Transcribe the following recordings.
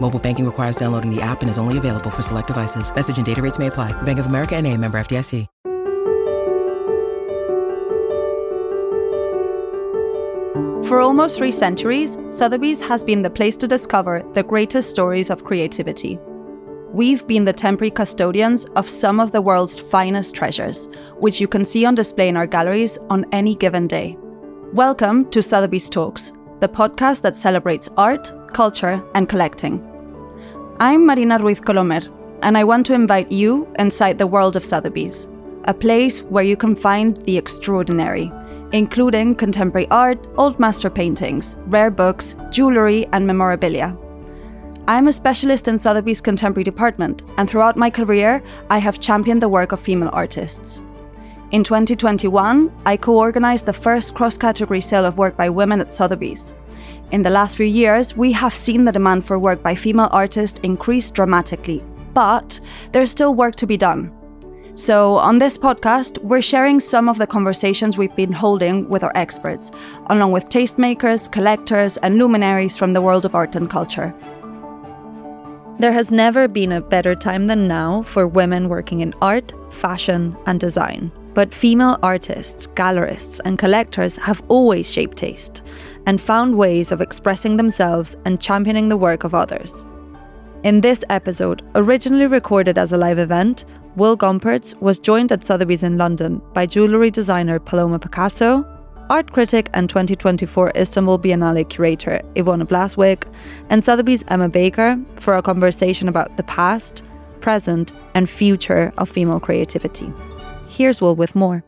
Mobile banking requires downloading the app and is only available for select devices. Message and data rates may apply. Bank of America and a member FDIC. For almost three centuries, Sotheby's has been the place to discover the greatest stories of creativity. We've been the temporary custodians of some of the world's finest treasures, which you can see on display in our galleries on any given day. Welcome to Sotheby's Talks, the podcast that celebrates art, culture, and collecting. I'm Marina Ruiz Colomer, and I want to invite you inside the world of Sotheby's, a place where you can find the extraordinary including contemporary art, old master paintings, rare books, jewellery, and memorabilia. I'm a specialist in Sotheby's contemporary department, and throughout my career, I have championed the work of female artists. In 2021, I co organized the first cross category sale of work by women at Sotheby's. In the last few years, we have seen the demand for work by female artists increase dramatically, but there's still work to be done. So, on this podcast, we're sharing some of the conversations we've been holding with our experts, along with tastemakers, collectors, and luminaries from the world of art and culture. There has never been a better time than now for women working in art, fashion, and design. But female artists, gallerists, and collectors have always shaped taste and found ways of expressing themselves and championing the work of others. In this episode, originally recorded as a live event, Will Gompertz was joined at Sotheby's in London by jewellery designer Paloma Picasso, art critic and 2024 Istanbul Biennale curator Iwona Blazwick, and Sotheby's Emma Baker for a conversation about the past, present, and future of female creativity. Here's Will with more.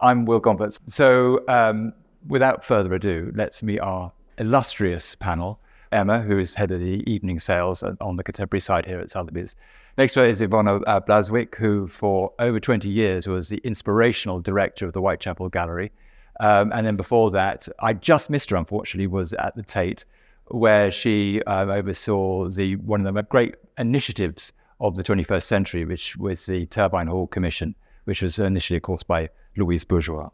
I'm Will Gompertz. So, um, without further ado, let's meet our illustrious panel. Emma, who is head of the evening sales on the contemporary side here at Sotheby's. Next to her is Iwona uh, Blazwick, who for over 20 years was the inspirational director of the Whitechapel Gallery. Um, and then before that, I just missed her, unfortunately, was at the Tate, where she um, oversaw the one of the great initiatives of the 21st century, which was the Turbine Hall Commission, which was initially, of course, by Louise Bourgeois.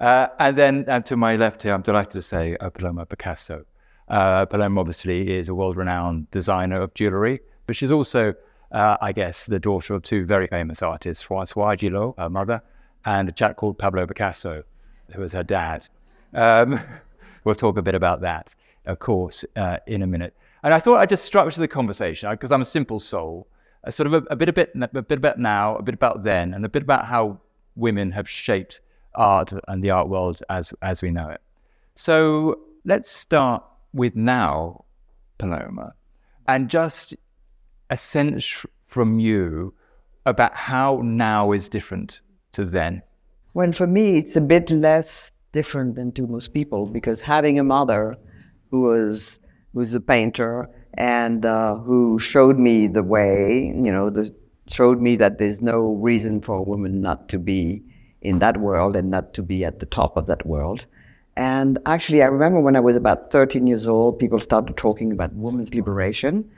Uh, and then uh, to my left here, I'm delighted to say uh, Paloma Picasso. Uh, Paloma obviously is a world-renowned designer of jewellery, but she's also uh, I guess, the daughter of two very famous artists, Françoise Gilot, her mother, and a chap called Pablo Picasso, who was her dad. Um, we'll talk a bit about that, of course, in a minute. And I thought I'd just structure the conversation because I'm a simple soul, a sort of a, a, bit, a bit, a bit about now, a bit about then, and a bit about how women have shaped art and the art world as as we know it. So let's start with now, Paloma, and just a sense from you about how now is different to then? Well, for me, it's a bit less different than to most people because having a mother who was who's a painter and uh, who showed me the way, you know, the, showed me that there's no reason for a woman not to be in that world and not to be at the top of that world. And actually, I remember when I was about 13 years old, people started talking about women's liberation.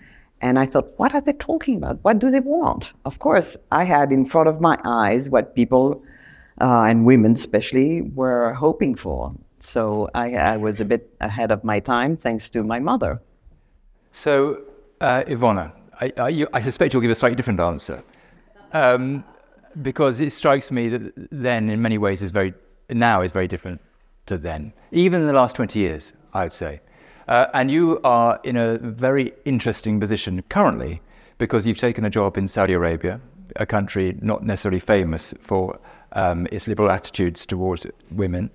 And I thought, what are they talking about? What do they want? Of course, I had in front of my eyes what people, uh, and women especially, were hoping for. So I, I, was a bit ahead of my time thanks to my mother. So, uh, Iwona, I, I, I, suspect you'll give a slightly different answer. Um, because it strikes me that then, in many ways, is very, now is very different to then. Even in the last 20 years, I would say. Uh, and you are in a very interesting position currently because you've taken a job in Saudi Arabia, a country not necessarily famous for um, its liberal attitudes towards women.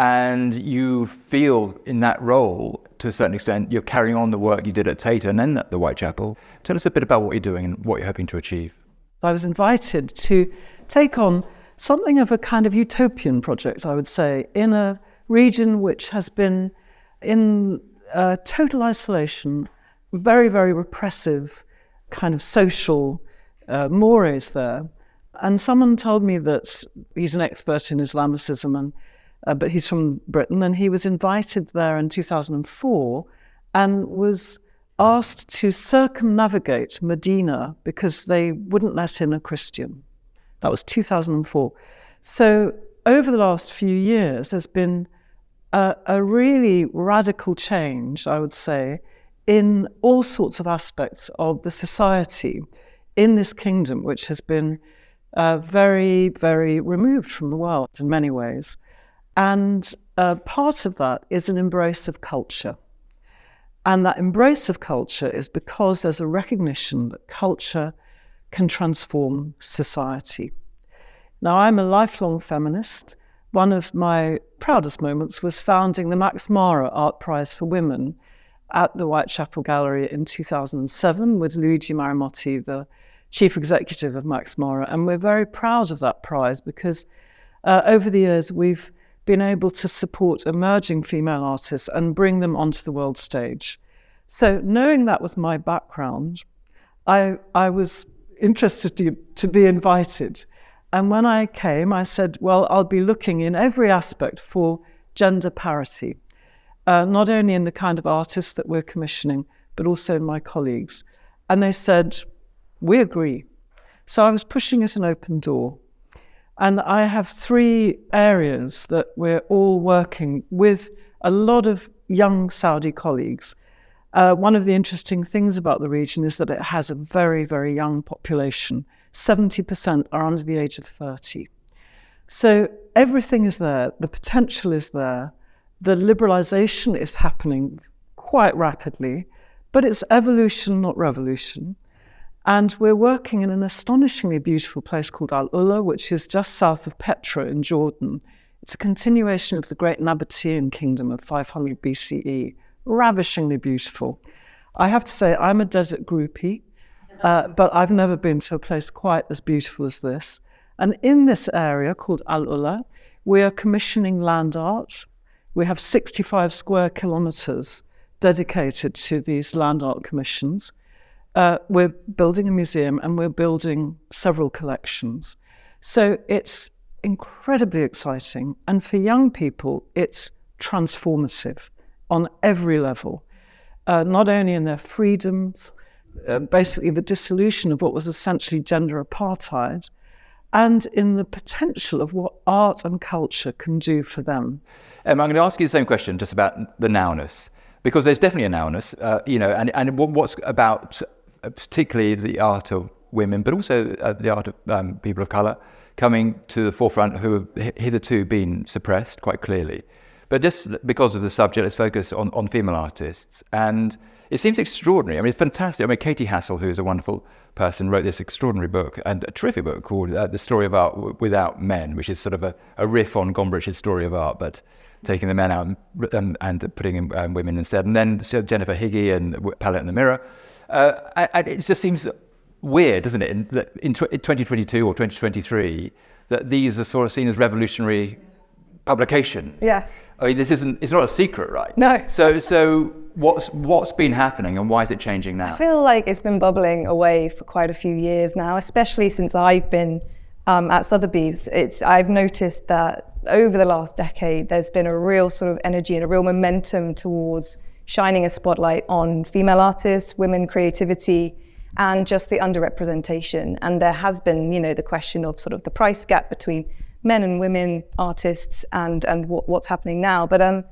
And you feel in that role to a certain extent you're carrying on the work you did at Tate and then at the Whitechapel. Tell us a bit about what you're doing and what you're hoping to achieve. I was invited to take on something of a kind of utopian project, I would say, in a region which has been in uh, total isolation, very, very repressive kind of social uh, mores there. And someone told me that he's an expert in Islamicism and uh, but he's from Britain, and he was invited there in 2004 and was asked to circumnavigate Medina because they wouldn't let in a Christian. That was 2004. So, over the last few years, there's been a, a really radical change, I would say, in all sorts of aspects of the society in this kingdom, which has been uh, very, very removed from the world in many ways. And uh, part of that is an embrace of culture. And that embrace of culture is because there's a recognition that culture can transform society. Now, I'm a lifelong feminist. One of my proudest moments was founding the Max Mara Art Prize for Women at the Whitechapel Gallery in 2007 with Luigi Maramotti, the chief executive of Max Mara. And we're very proud of that prize because uh, over the years we've been able to support emerging female artists and bring them onto the world stage. So, knowing that was my background, I, I was interested to, to be invited. And when I came, I said, Well, I'll be looking in every aspect for gender parity, uh, not only in the kind of artists that we're commissioning, but also in my colleagues. And they said, We agree. So I was pushing at an open door. And I have three areas that we're all working with a lot of young Saudi colleagues. Uh, one of the interesting things about the region is that it has a very, very young population. 70% are under the age of 30. So everything is there, the potential is there, the liberalization is happening quite rapidly, but it's evolution, not revolution. And we're working in an astonishingly beautiful place called Al Ula, which is just south of Petra in Jordan. It's a continuation of the great Nabatean kingdom of 500 BCE, ravishingly beautiful. I have to say, I'm a desert groupie, uh, but I've never been to a place quite as beautiful as this. And in this area called Al Ula, we are commissioning land art. We have 65 square kilometers dedicated to these land art commissions. Uh, we're building a museum and we're building several collections. So it's incredibly exciting. And for young people, it's transformative on every level, uh, not only in their freedoms, uh, basically the dissolution of what was essentially gender apartheid, and in the potential of what art and culture can do for them. Um, I'm going to ask you the same question just about the nowness, because there's definitely a nowness, uh, you know, and, and what's about particularly the art of women, but also uh, the art of um, people of colour coming to the forefront who have hitherto been suppressed quite clearly. But just because of the subject, let's focus on, on female artists. And it seems extraordinary. I mean, it's fantastic. I mean, Katy Hessel, who is a wonderful person, wrote this extraordinary book and a terrific book called uh, The Story of Art Without Men, which is sort of a, a riff on Gombrich's story of art, but taking the men out and, and, and putting in um, women instead. And then Jennifer Higgie and Palette in the Mirror. Uh, and it just seems weird, doesn't it, in, in 2022 or 2023, that these are sort of seen as revolutionary publications. Yeah. I mean, this isn't, it's not a secret, right? No. So, so what's, what's been happening and why is it changing now? I feel like it's been bubbling away for quite a few years now, especially since I've been um, at Sotheby's. It's, I've noticed that over the last decade, there's been a real sort of energy and a real momentum towards shining a spotlight on female artists, women creativity, and just the underrepresentation. And there has been, you know, the question of sort of the price gap between men and women artists and and what, what's happening now. But um,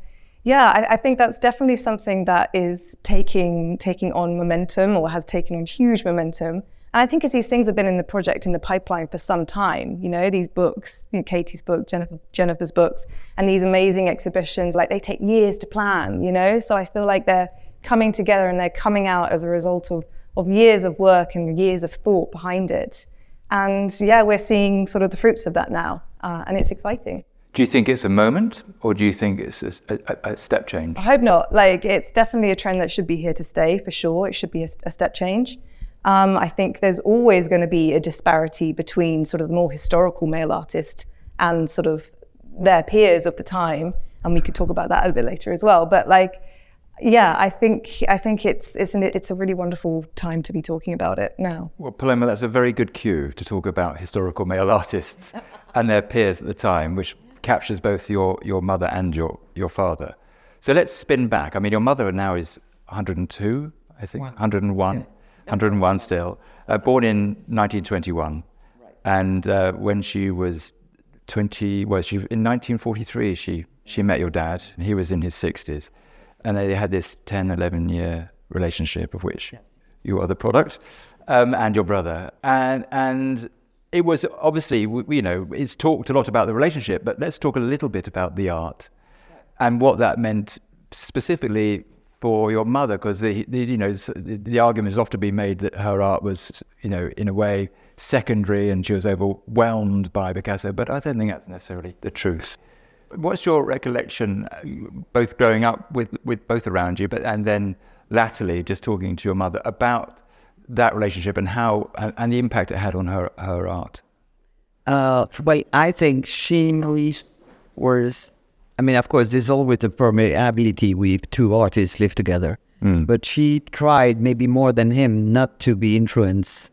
yeah, I, I, think that's definitely something that is taking taking on momentum or has taken on huge momentum. And I think as these things have been in the project in the pipeline for some time, you know, these books, you know, Katy's book, Jennifer, Jennifer's books, and these amazing exhibitions, like they take years to plan, you know. So I feel like they're coming together and they're coming out as a result of, of years of work and years of thought behind it. And yeah, we're seeing sort of the fruits of that now, uh, and it's exciting. Do you think it's a moment, or do you think it's a, a, a step change? I hope not. Like, it's definitely a trend that should be here to stay for sure. It should be a, a step change. Um, I think there's always going to be a disparity between sort of the more historical male artist and sort of their peers of the time, and we could talk about that a bit later as well. But like, yeah, I think I think it's it's an, it's a really wonderful time to be talking about it now. Well, Paloma, that's a very good cue to talk about historical male artists and their peers at the time, which captures both your your mother and your your father. So let's spin back. I mean, your mother now is 102, I think, 101, 101 still, uh, born in 1921, and uh, when she was 20, well, she in 1943 she she met your dad. He was in his 60s and they had this 10, 11 year relationship of which yes. you are the product, um, and your brother. And, and it was obviously, you know, it's talked a lot about the relationship, but let's talk a little bit about the art and what that meant specifically for your mother, because the, the, you know the, the argument has often been made that her art was, you know, in a way secondary and she was overwhelmed by Picasso, but I don't think that's necessarily the truth. What's your recollection, uh, both growing up with, with both around you, but and then latterly just talking to your mother about that relationship and how and the impact it had on her her art? Uh, well, I think she was. I mean, of course, there's always a permeability with two artists live together, mm. but she tried maybe more than him not to be influenced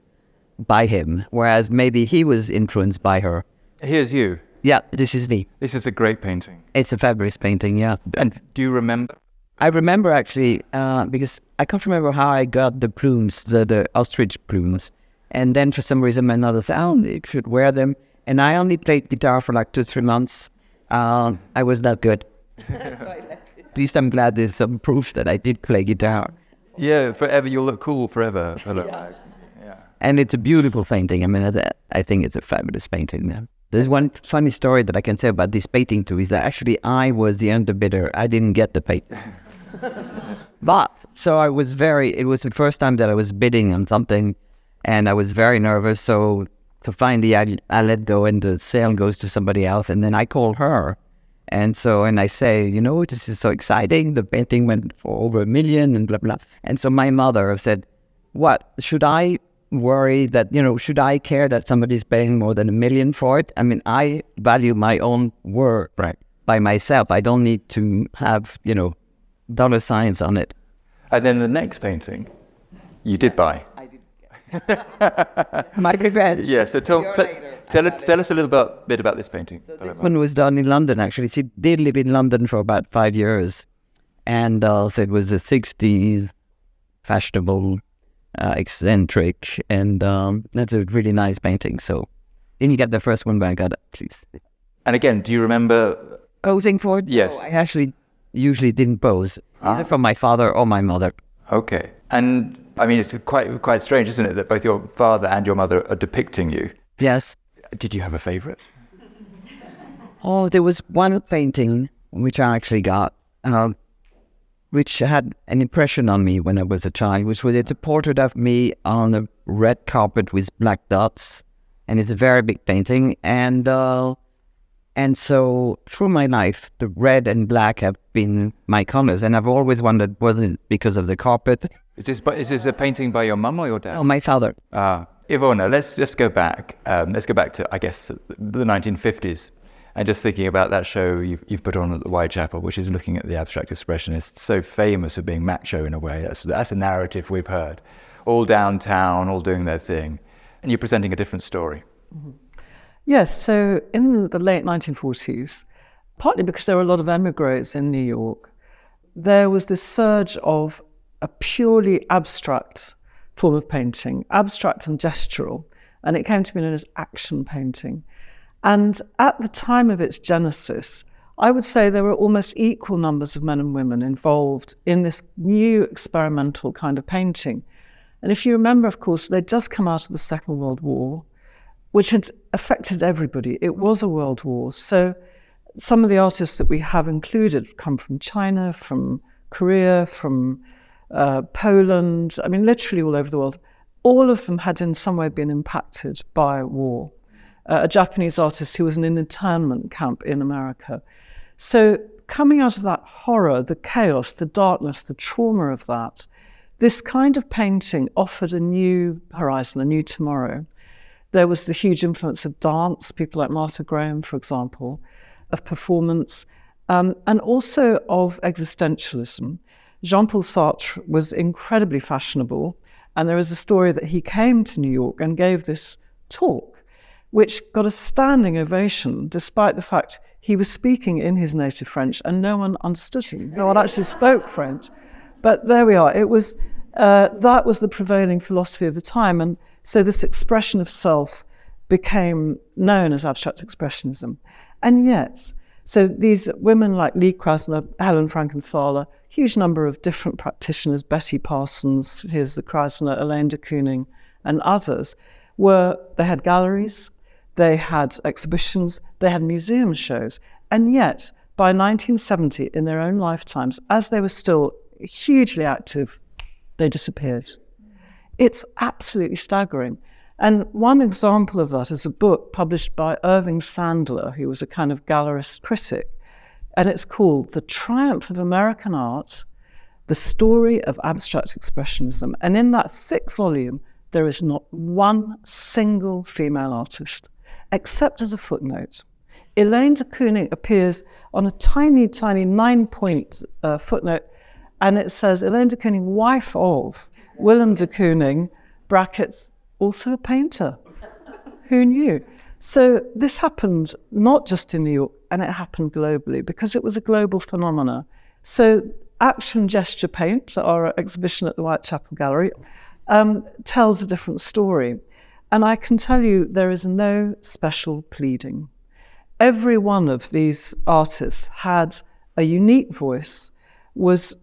by him, whereas maybe he was influenced by her. Here's you. Yeah, this is me. This is a great painting. It's a fabulous painting, yeah. And do you remember? I remember actually uh, because I can't remember how I got the plumes, the, the ostrich plumes. And then for some reason, my mother found it should wear them. And I only played guitar for like two, three months. Uh, I was not good. At least I'm glad there's some proof that I did play guitar. Yeah, forever. You'll look cool forever. yeah. yeah. And it's a beautiful painting. I mean, I, I think it's a fabulous painting. Man. There's one funny story that I can say about this painting too is that actually I was the underbidder. I didn't get the painting. but so I was very. It was the first time that I was bidding on something, and I was very nervous. So so finally, I I let go, and the sale goes to somebody else, and then I call her, and so and I say, you know, this is so exciting. The painting went for over a million, and blah blah. And so my mother said, "What should I worry that, you know, should I care that somebody's paying more than a million for it? I mean, I value my own work right. by myself. I don't need to have, you know, dollar signs on it. And then the next painting you did buy. I did. my regret. Yeah, so tell, t- tell, it, tell us a little bit, bit about this painting. So this one was done in London, actually. She did live in London for about five years. And uh, so it was the 60s, fashionable uh, eccentric, and um, that's a really nice painting. So didn't get the first one, but I got it, please. And again, do you remember posing for it? Yes. No, I actually usually didn't pose ah. either from my father or my mother. Okay, and I mean it's quite quite strange, isn't it, that both your father and your mother are depicting you? Yes. Did you have a favorite? Oh, there was one painting which I actually got. Um, which had an impression on me when I was a child, which was it's a portrait of me on a red carpet with black dots, and it's a very big painting. And uh, and so through my life, the red and black have been my colors, and I've always wondered was it because of the carpet? Is this is this a painting by your mum or your dad? Oh, my father. Ah, Iwona, let's just go back. Um, let's go back to I guess the 1950s. And just thinking about that show you've, you've put on at the Whitechapel, which is looking at the abstract expressionists, so famous for being macho in a way. That's, that's a narrative we've heard. All downtown, all doing their thing. And you're presenting a different story. Mm-hmm. Yes, so in the late 1940s, partly because there were a lot of emigres in New York, there was this surge of a purely abstract form of painting, abstract and gestural, and it came to be known as action painting. And at the time of its genesis, I would say there were almost equal numbers of men and women involved in this new experimental kind of painting. And if you remember, of course, they'd just come out of the Second World War, which had affected everybody. It was a world war. So some of the artists that we have included come from China, from Korea, from uh, Poland, I mean, literally all over the world. All of them had in some way been impacted by war. uh, a Japanese artist who was in an internment camp in America. So, coming out of that horror, the chaos, the darkness, the trauma of that, this kind of painting offered a new horizon, a new tomorrow. There was the huge influence of dance, people like Martha Graham, for example, of performance, um, and also of existentialism. Jean Paul Sartre was incredibly fashionable, and there is a story that he came to New York and gave this talk, which got a standing ovation, despite the fact he was speaking in his native French and no one understood him. No one actually spoke French. But there we are. It was uh, that was the prevailing philosophy of the time, and so this expression of self became known as abstract expressionism. And yet, so these women like Lee Krasner, Helen Frankenthaler, huge number of different practitioners, Betty Parsons, here's the Krasner, Elaine de Kooning, and others, were they had galleries, they had exhibitions, they had museum shows, and yet by 1970, in their own lifetimes, as they were still hugely active, they disappeared. It's absolutely staggering. And one example of that is a book published by Irving Sandler, who was a kind of gallerist critic. And it's called The Triumph of American Art The Story of Abstract Expressionism. And in that thick volume, there is not one single female artist, except as a footnote. Elaine de Kooning appears on a tiny, tiny nine point uh, footnote and it says Elaine de Kooning, wife of Willem de Kooning, brackets, also a painter. Who knew? So this happened not just in New York, and it happened globally because it was a global phenomena. So action gesture paint, our exhibition at the Whitechapel Gallery, um, tells a different story. And I can tell you there is no special pleading. Every one of these artists had a unique voice, was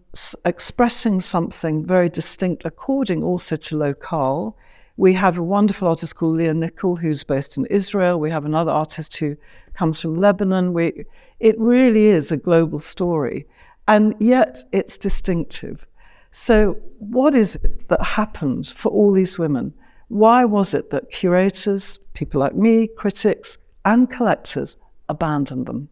expressing something very distinct according also to locale. We have a wonderful artist called Lea Nikel who's based in Israel. We have another artist who comes from Lebanon. We, it really is a global story, and yet it's distinctive. So, what is it that happened for all these women? Why was it that curators, people like me, critics, and collectors abandoned them?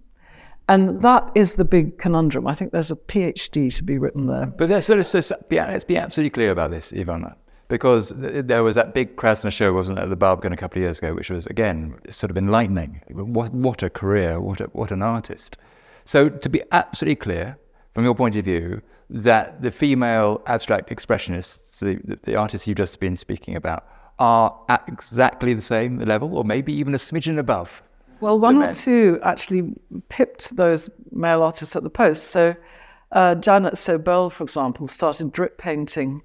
And that is the big conundrum. I think there's a PhD to be written there. But let's, let's, let's be absolutely clear about this, Ivana, because there was that big Krasner show, wasn't it, at the Barbican a couple of years ago, which was, again, sort of enlightening. What, what a career, what, a, what an artist. So, to be absolutely clear, from your point of view, that the female abstract expressionists, the, the, the artists you've just been speaking about, are at exactly the same level, or maybe even a smidgen above well, one or two actually pipped those male artists at the post. So uh, Janet Sobel, for example, started drip painting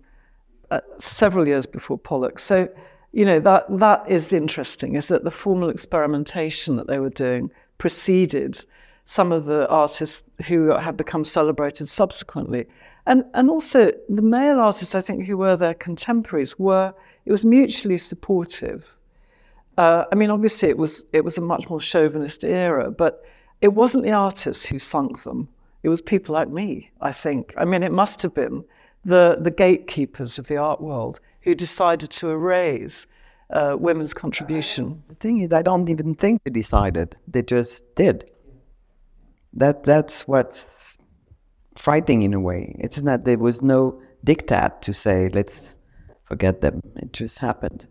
uh, several years before Pollock. So, you know, that, that is interesting, is that the formal experimentation that they were doing preceded some of the artists who have become celebrated subsequently. And, and also the male artists, I think, who were their contemporaries were, it was mutually supportive. Uh, I mean, obviously, it was it was a much more chauvinist era, but it wasn't the artists who sunk them. It was people like me, I think. I mean, it must have been the the gatekeepers of the art world who decided to erase uh, women's contribution. The thing is, I don't even think they decided; they just did. That that's what's frightening in a way. It's that there was no diktat to say, "Let's forget them." It just happened.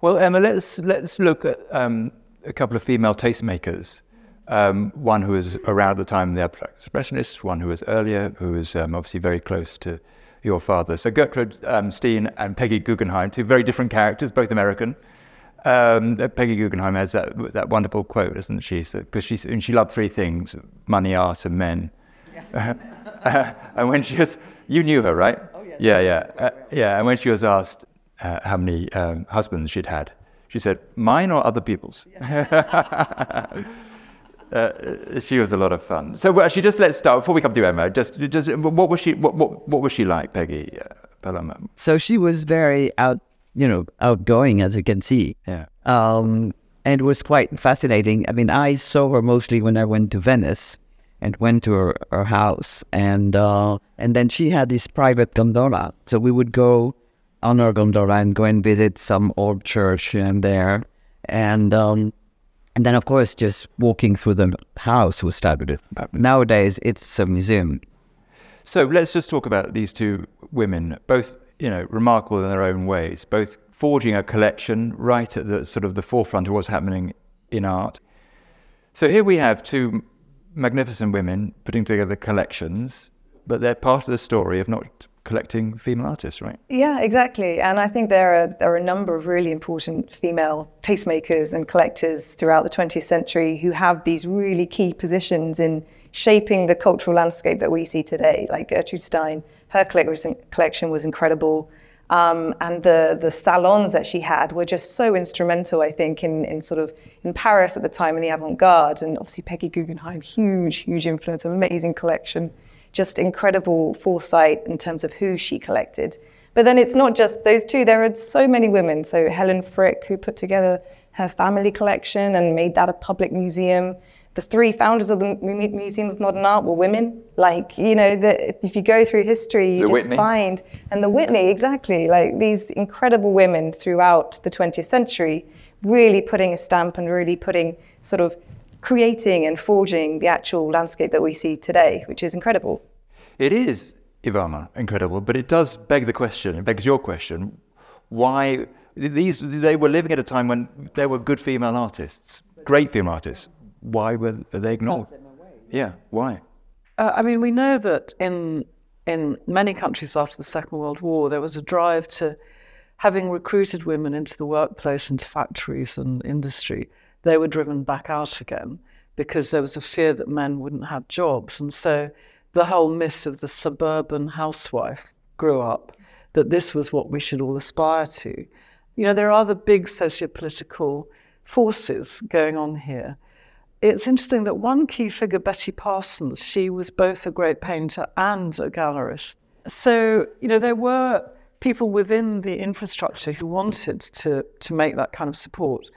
Well, Emma, let's let's look at um, a couple of female tastemakers. Um, one who was around the time of the abstract expressionists, one who was earlier, who was um, obviously very close to your father. So Gertrude um, Stein and Peggy Guggenheim, two very different characters, both American. Um, Peggy Guggenheim has that, that wonderful quote, doesn't she? Because she, she loved three things: money, art, and men. Yeah. uh, and when she was, you knew her, right? Oh, yeah. Yeah, yeah, uh, yeah. And when she was asked, uh, how many um, husbands she'd had. She said, mine or other people's? uh, she was a lot of fun. So actually, just let's start before we come to Emma. Just, just what was she? What, what, what was she like, Peggy uh, Paloma? So she was very out, you know, outgoing, as you can see. Yeah. Um, and it was quite fascinating. I mean, I saw her mostly when I went to Venice and went to her, her house, and uh, and then she had this private gondola. So we would go on our gondola and go and visit some old church here and there. and um, and then of course just walking through the house was fabulous. Nowadays it's a museum. So let's just talk about these two women, both you know remarkable in their own ways, both forging a collection right at the sort of the forefront of what's happening in art. So here we have two magnificent women putting together collections, but they're part of the story of not collecting female artists, right? Yeah, exactly. And I think there are there are a number of really important female tastemakers and collectors throughout the 20th century who have these really key positions in shaping the cultural landscape that we see today. Like Gertrude Stein, her collection was incredible. Um, and the the salons that she had were just so instrumental, I think, in, in sort of in Paris at the time in the avant-garde, and obviously Peggy Guggenheim, huge, huge influence, amazing collection, just incredible foresight in terms of who she collected. But then it's not just those two. There are so many women. So Helen Frick, who put together her family collection and made that a public museum the three founders of the Museum of Modern Art were women. Like, you know, the, if you go through history, you the just Whitney. find, and the Whitney, exactly, like these incredible women throughout the 20th century, really putting a stamp and really putting sort of creating and forging the actual landscape that we see today, which is incredible. It is, Ivana, incredible, but it does beg the question, it begs your question, why these they were living at a time when there were good female artists, great female artists why were they ignored? Yeah, why? Uh, I mean, we know that in in many countries after the Second World War, there was a drive to, having recruited women into the workplace, into factories and industry, they were driven back out again because there was a fear that men wouldn't have jobs. And so the whole myth of the suburban housewife grew up, that this was what we should all aspire to. You know, there are other big sociopolitical forces going on here it's interesting that one key figure, Betty Parsons, she was both a great painter and a gallerist. So, you know, there were people within the infrastructure who wanted to, to make that kind of support.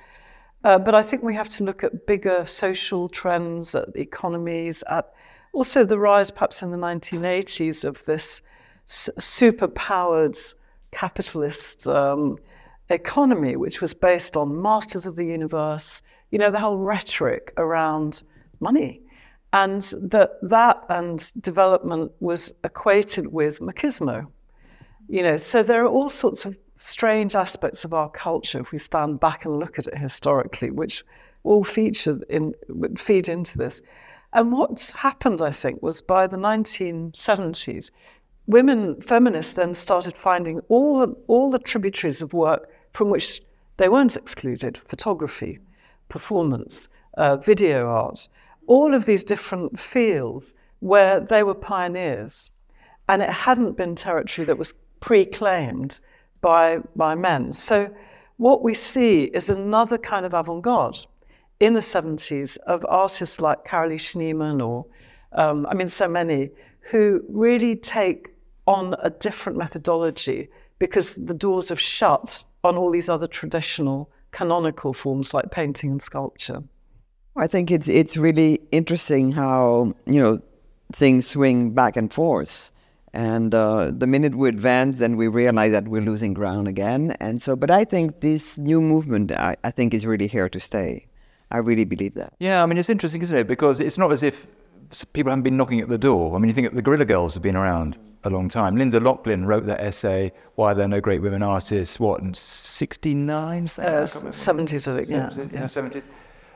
Uh, but I think we have to look at bigger social trends, at the economies, at also the rise, perhaps in the 1980s, of this super powered capitalist um, economy, which was based on masters of the universe, you know, the whole rhetoric around money. And that that and development was equated with machismo. You know, so there are all sorts of strange aspects of our culture if we stand back and look at it historically, which all feature in feed into this. And what happened, I think, was by the 1970s, women feminists then started finding all the, all the tributaries of work from which they weren't excluded photography, performance, uh, video art, all of these different fields where they were pioneers. And it hadn't been territory that was pre claimed by, by men. So, what we see is another kind of avant garde in the 70s of artists like Carolee Schneemann or, um, I mean, so many, who really take on a different methodology because the doors have shut on all these other traditional canonical forms like painting and sculpture. I think it's it's really interesting how you know things swing back and forth, and uh, the minute we advance, then we realize that we're losing ground again. And so, but I think this new movement, I, I think, is really here to stay. I really believe that. Yeah, I mean, it's interesting, isn't it? Because it's not as if people haven't been knocking at the door. I mean, you think the Guerrilla Girls have been around a long time. Linda Nochlin wrote that essay, Why There Are No Great Women Artists, what, in 69? Uh, 70s, I think, yeah. 70s, yeah. 70s.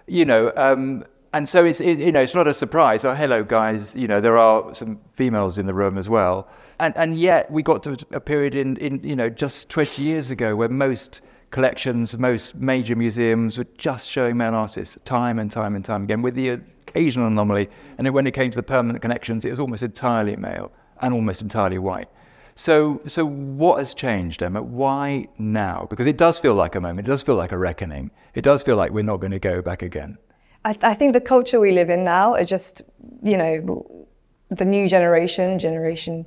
You know, um, and so it's, it, you know, it's not a surprise. Oh, hello, guys. You know, there are some females in the room as well. And, and yet we got to a period in, in, you know, just 20 years ago where most collections, most major museums were just showing male artists time and time and time again with the occasional anomaly. And then when it came to the permanent connections, it was almost entirely male and almost entirely white. So, so what has changed, Emma? Why now? Because it does feel like a moment. It does feel like a reckoning. It does feel like we're not going to go back again. I, th- I think the culture we live in now is just, you know, the new generation, Generation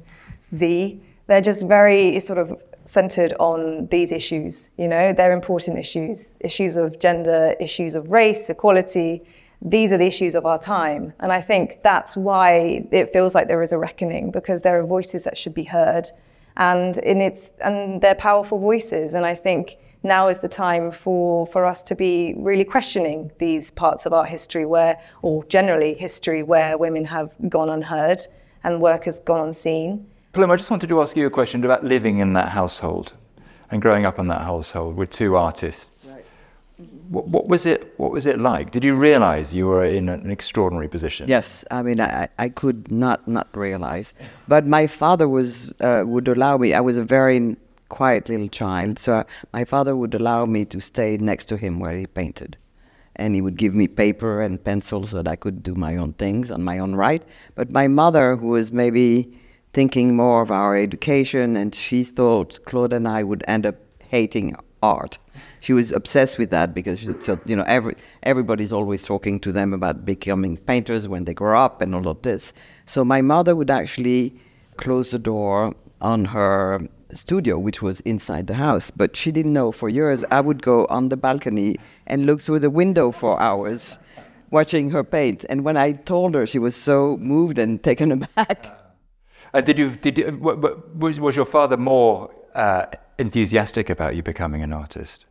Z. They're just very sort of centered on these issues. You know, they're important issues: issues of gender, issues of race, equality, these are the issues of our time. And I think that's why it feels like there is a reckoning because there are voices that should be heard. And in its and they're powerful voices. And I think now is the time for, for us to be really questioning these parts of our history where, or generally history where women have gone unheard and work has gone unseen. Paloma, I just wanted to ask you a question about living in that household and growing up in that household with two artists. Right. What, what, was it? What was it like? Did you realize you were in an extraordinary position? Yes, I mean I, I could not not realize, but my father was uh, would allow me. I was a very quiet little child, so my father would allow me to stay next to him where he painted, and he would give me paper and pencils so that I could do my own things on my own right. But my mother, who was maybe thinking more of our education, and she thought Claude and I would end up hating art she was obsessed with that because she, so you know every everybody's always talking to them about becoming painters when they grow up and all of this. So my mother would actually close the door on her studio, which was inside the house. But she didn't know for years I would go on the balcony and look through the window for hours, watching her paint. And when I told her, she was so moved and taken aback. Uh, did you? Did you, was, was your father more uh, enthusiastic about you becoming an artist?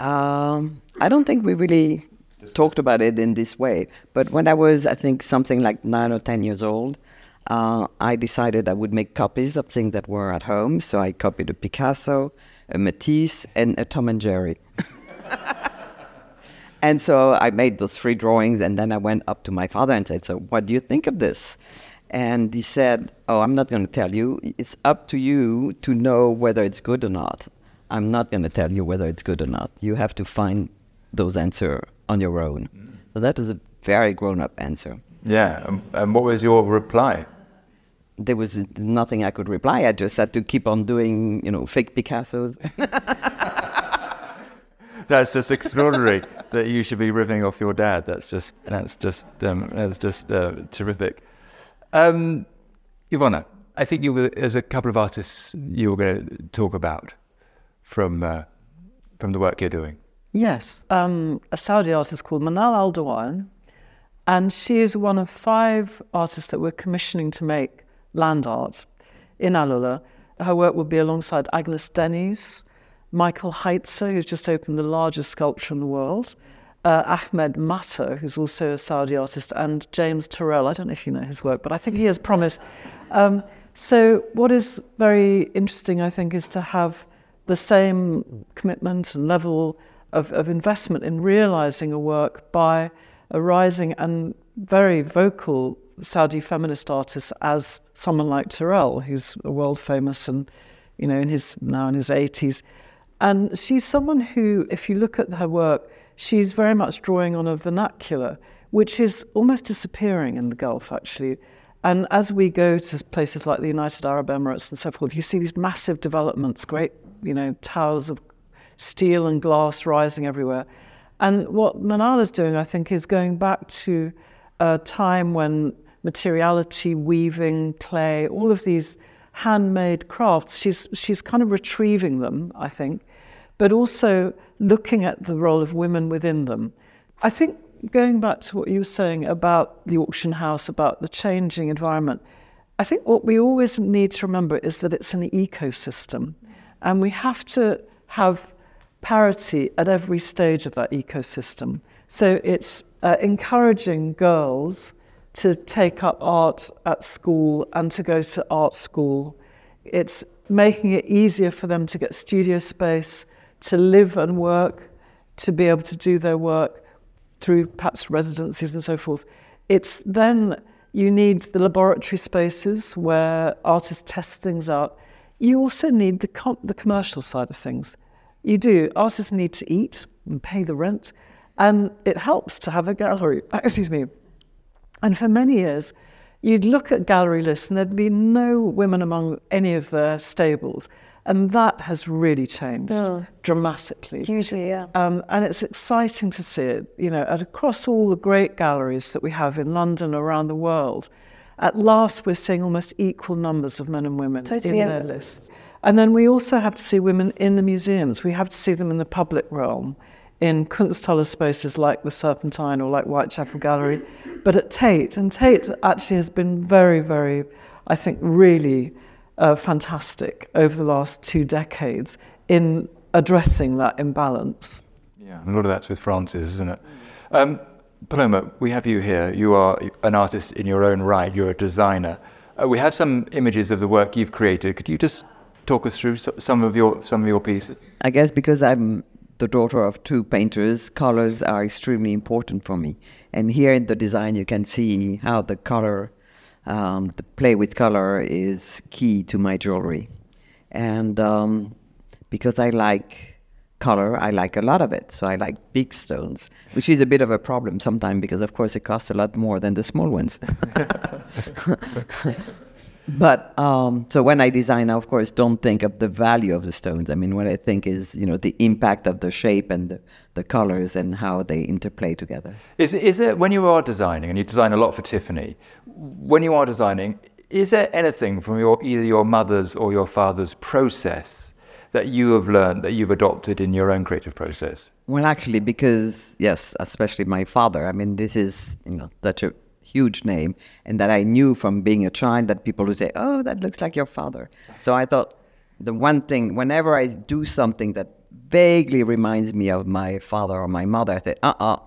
Um, I don't think we really talked about it in this way. But when I was, I think, something like nine or ten years old, uh, I decided I would make copies of things that were at home. So I copied a Picasso, a Matisse, and a Tom and Jerry. and so I made those three drawings, and then I went up to my father and said, "So, what do you think of this?" And he said, "Oh, I'm not going to tell you. It's up to you to know whether it's good or not." I'm not going to tell you whether it's good or not. You have to find those answers on your own. Mm. So that is a very grown-up answer. Yeah. Um, and what was your reply? There was nothing I could reply. I just had to keep on doing, you know, fake Picassos. that's just extraordinary that you should be ripping off your dad. That's just that's just um, that's just uh, terrific. Um, Iwona, I think you were, there's a couple of artists you were going to talk about from uh, from the work you're doing? Yes, um, a Saudi artist called Manal AlDowayan, and she is one of five artists that we're commissioning to make land art in Alula. Her work will be alongside Agnes Denes, Michael Heizer, who's just opened the largest sculpture in the world, uh, Ahmed Mater, who's also a Saudi artist, and James Turrell. I don't know if you know his work, but I think he has promised. Um, so, what is very interesting, I think, is to have the same commitment and level of, of investment in realizing a work by a rising and very vocal Saudi feminist artist as someone like Turrell, who's world famous and, you know, in his now in his 80s. And she's someone who, if you look at her work, she's very much drawing on a vernacular, which is almost disappearing in the Gulf, actually. And as we go to places like the United Arab Emirates and so forth, you see these massive developments, great you know, towers of steel and glass rising everywhere. And what Manal is doing, I think, is going back to a time when materiality, weaving, clay, all of these handmade crafts, she's, she's kind of retrieving them, I think, but also looking at the role of women within them. I think going back to what you were saying about the auction house, about the changing environment, I think what we always need to remember is that it's an ecosystem. And we have to have parity at every stage of that ecosystem. So it's uh, encouraging girls to take up art at school and to go to art school. It's making it easier for them to get studio space, to live and work, to be able to do their work through perhaps residencies and so forth. It's then you need the laboratory spaces where artists test things out you also need the, com- the commercial side of things. You do. Artists need to eat and pay the rent, and it helps to have a gallery. Excuse me. And for many years, you'd look at gallery lists and there'd be no women among any of the stables. And that has really changed oh. dramatically. Hugely, yeah. Um, and it's exciting to see it, you know, across all the great galleries that we have in London, around the world at last we're seeing almost equal numbers of men and women totally, in yeah. their lists. And then we also have to see women in the museums. We have to see them in the public realm, in Kunsthalle spaces like the Serpentine or like Whitechapel Gallery, but at Tate. And Tate actually has been very, very, I think, really uh, fantastic over the last two decades in addressing that imbalance. Yeah, a lot of that's with Frances, isn't it? Um, Paloma, we have you here. You are an artist in your own right. You're a designer. Uh, we have some images of the work you've created. Could you just talk us through some of your some of your pieces? I guess because I'm the daughter of two painters, colors are extremely important for me. And here in the design, you can see how the color, um, the play with color, is key to my jewelry. And um, because I like color, I like a lot of it. So I like big stones, which is a bit of a problem sometimes because, of course, it costs a lot more than the small ones. but um, so when I design, I of course don't think of the value of the stones. I mean, what I think is you know the impact of the shape and the, the colors and how they interplay together. Is is it when you are designing and you design a lot for Tiffany? When you are designing, is there anything from your either your mother's or your father's process that you have learned that you've adopted in your own creative process? Well, actually, because yes, especially my father. I mean, this is you know such a huge name, and that I knew from being a child that people would say, "Oh, that looks like your father." So I thought the one thing, whenever I do something that vaguely reminds me of my father or my mother, I say, "Uh-uh,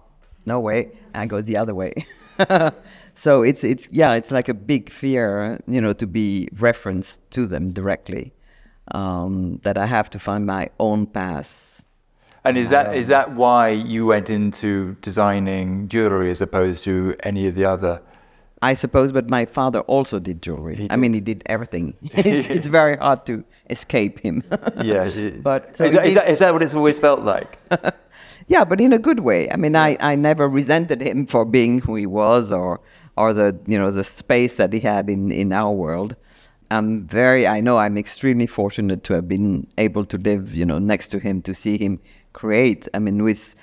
no way," I go the other way. so it's it's yeah, it's like a big fear, you know, to be referenced to them directly. Um, that I have to find my own path and is that is um, that why you went into designing jewelry as opposed to any of the other? I suppose, but my father also did jewelry. Did. I mean, he did everything. it's, it's, very hard to escape him. yes, but so is, that, is, that, is that what it's always felt like? yeah, but in a good way. I mean, I, I never resented him for being who he was, or or the you know the space that he had in in our world. I'm very. I know I'm extremely fortunate to have been able to live, you know, next to him to see him create. I mean, with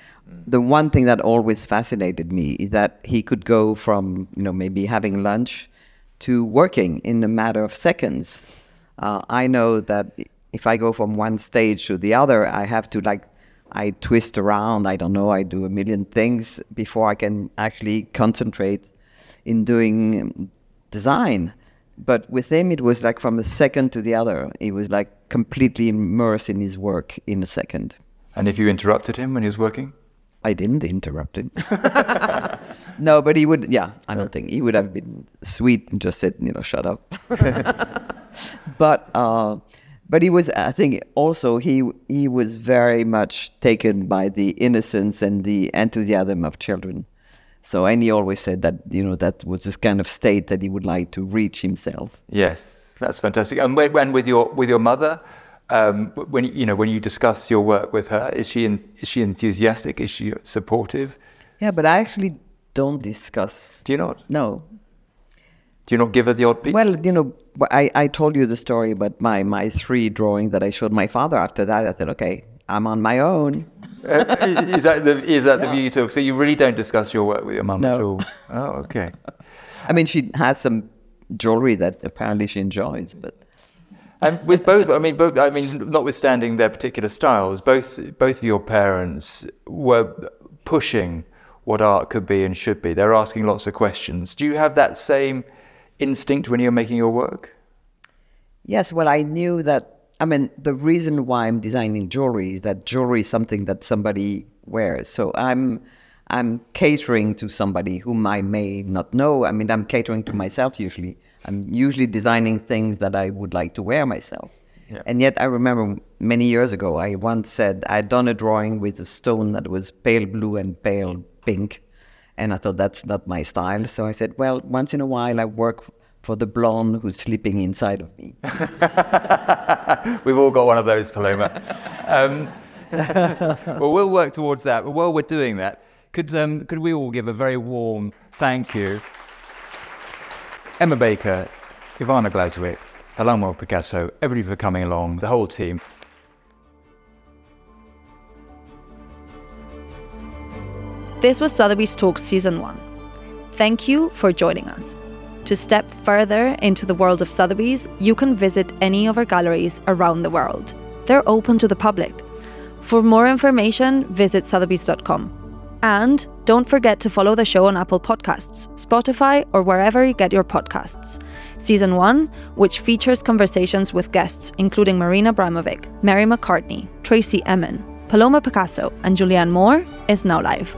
the one thing that always fascinated me is that he could go from you know maybe having lunch to working in a matter of seconds. Uh, I know that if I go from one stage to the other, I have to like I twist around. I don't know. I do a million things before I can actually concentrate in doing design. But with him, it was like from a second to the other. He was like completely immersed in his work in a second. And if you interrupted him when he was working? I didn't interrupt him. no, but he would, yeah, I don't think. He would have been sweet and just said, you know, shut up. but, uh, but he was, I think also he, he was very much taken by the innocence and the enthusiasm of children. So, and he always said that, you know, that was this kind of state that he would like to reach himself. Yes, that's fantastic. And when, with your, with your mother, um, when you know when you discuss your work with her, is she in, is she enthusiastic? Is she supportive? Yeah, but I actually don't discuss. Do you not? No. Do you not give her the odd piece? Well, you know, I, I told you the story about my, my three drawing that I showed my father. After that, I said, okay, I'm on my own. uh, is that the is that yeah. the view you took? So you really don't discuss your work with your mum no. at all? Oh, okay. I mean, she has some jewelry that apparently she enjoys, but and with both, I mean, both, I mean, notwithstanding their particular styles, both both of your parents were pushing what art could be and should be. They're asking lots of questions. Do you have that same instinct when you're making your work? Yes. Well, I knew that. I mean, the reason why I'm designing jewelry is that jewelry is something that somebody wears. So I'm I'm catering to somebody whom I may not know. I mean, I'm catering to myself usually. I'm usually designing things that I would like to wear myself. Yeah. And yet, I remember many years ago, I once said I'd done a drawing with a stone that was pale blue and pale pink. And I thought that's not my style. So I said, well, once in a while, I work for the blonde who's sleeping inside of me. We've all got one of those, Paloma. Um, well, we'll work towards that. But while we're doing that, could, um, could we all give a very warm thank you? Emma Baker, Iwona Blazwick, Paloma Picasso, everybody for coming along, the whole team. This was Sotheby's Talks Season 1. Thank you for joining us. To step further into the world of Sotheby's, you can visit any of our galleries around the world. They're open to the public. For more information, visit sotheby's.com. And don't forget to follow the show on Apple Podcasts, Spotify, or wherever you get your podcasts. Season 1, which features conversations with guests including Marina Abramovic, Mary McCartney, Tracey Emin, Paloma Picasso, and Julianne Moore, is now live.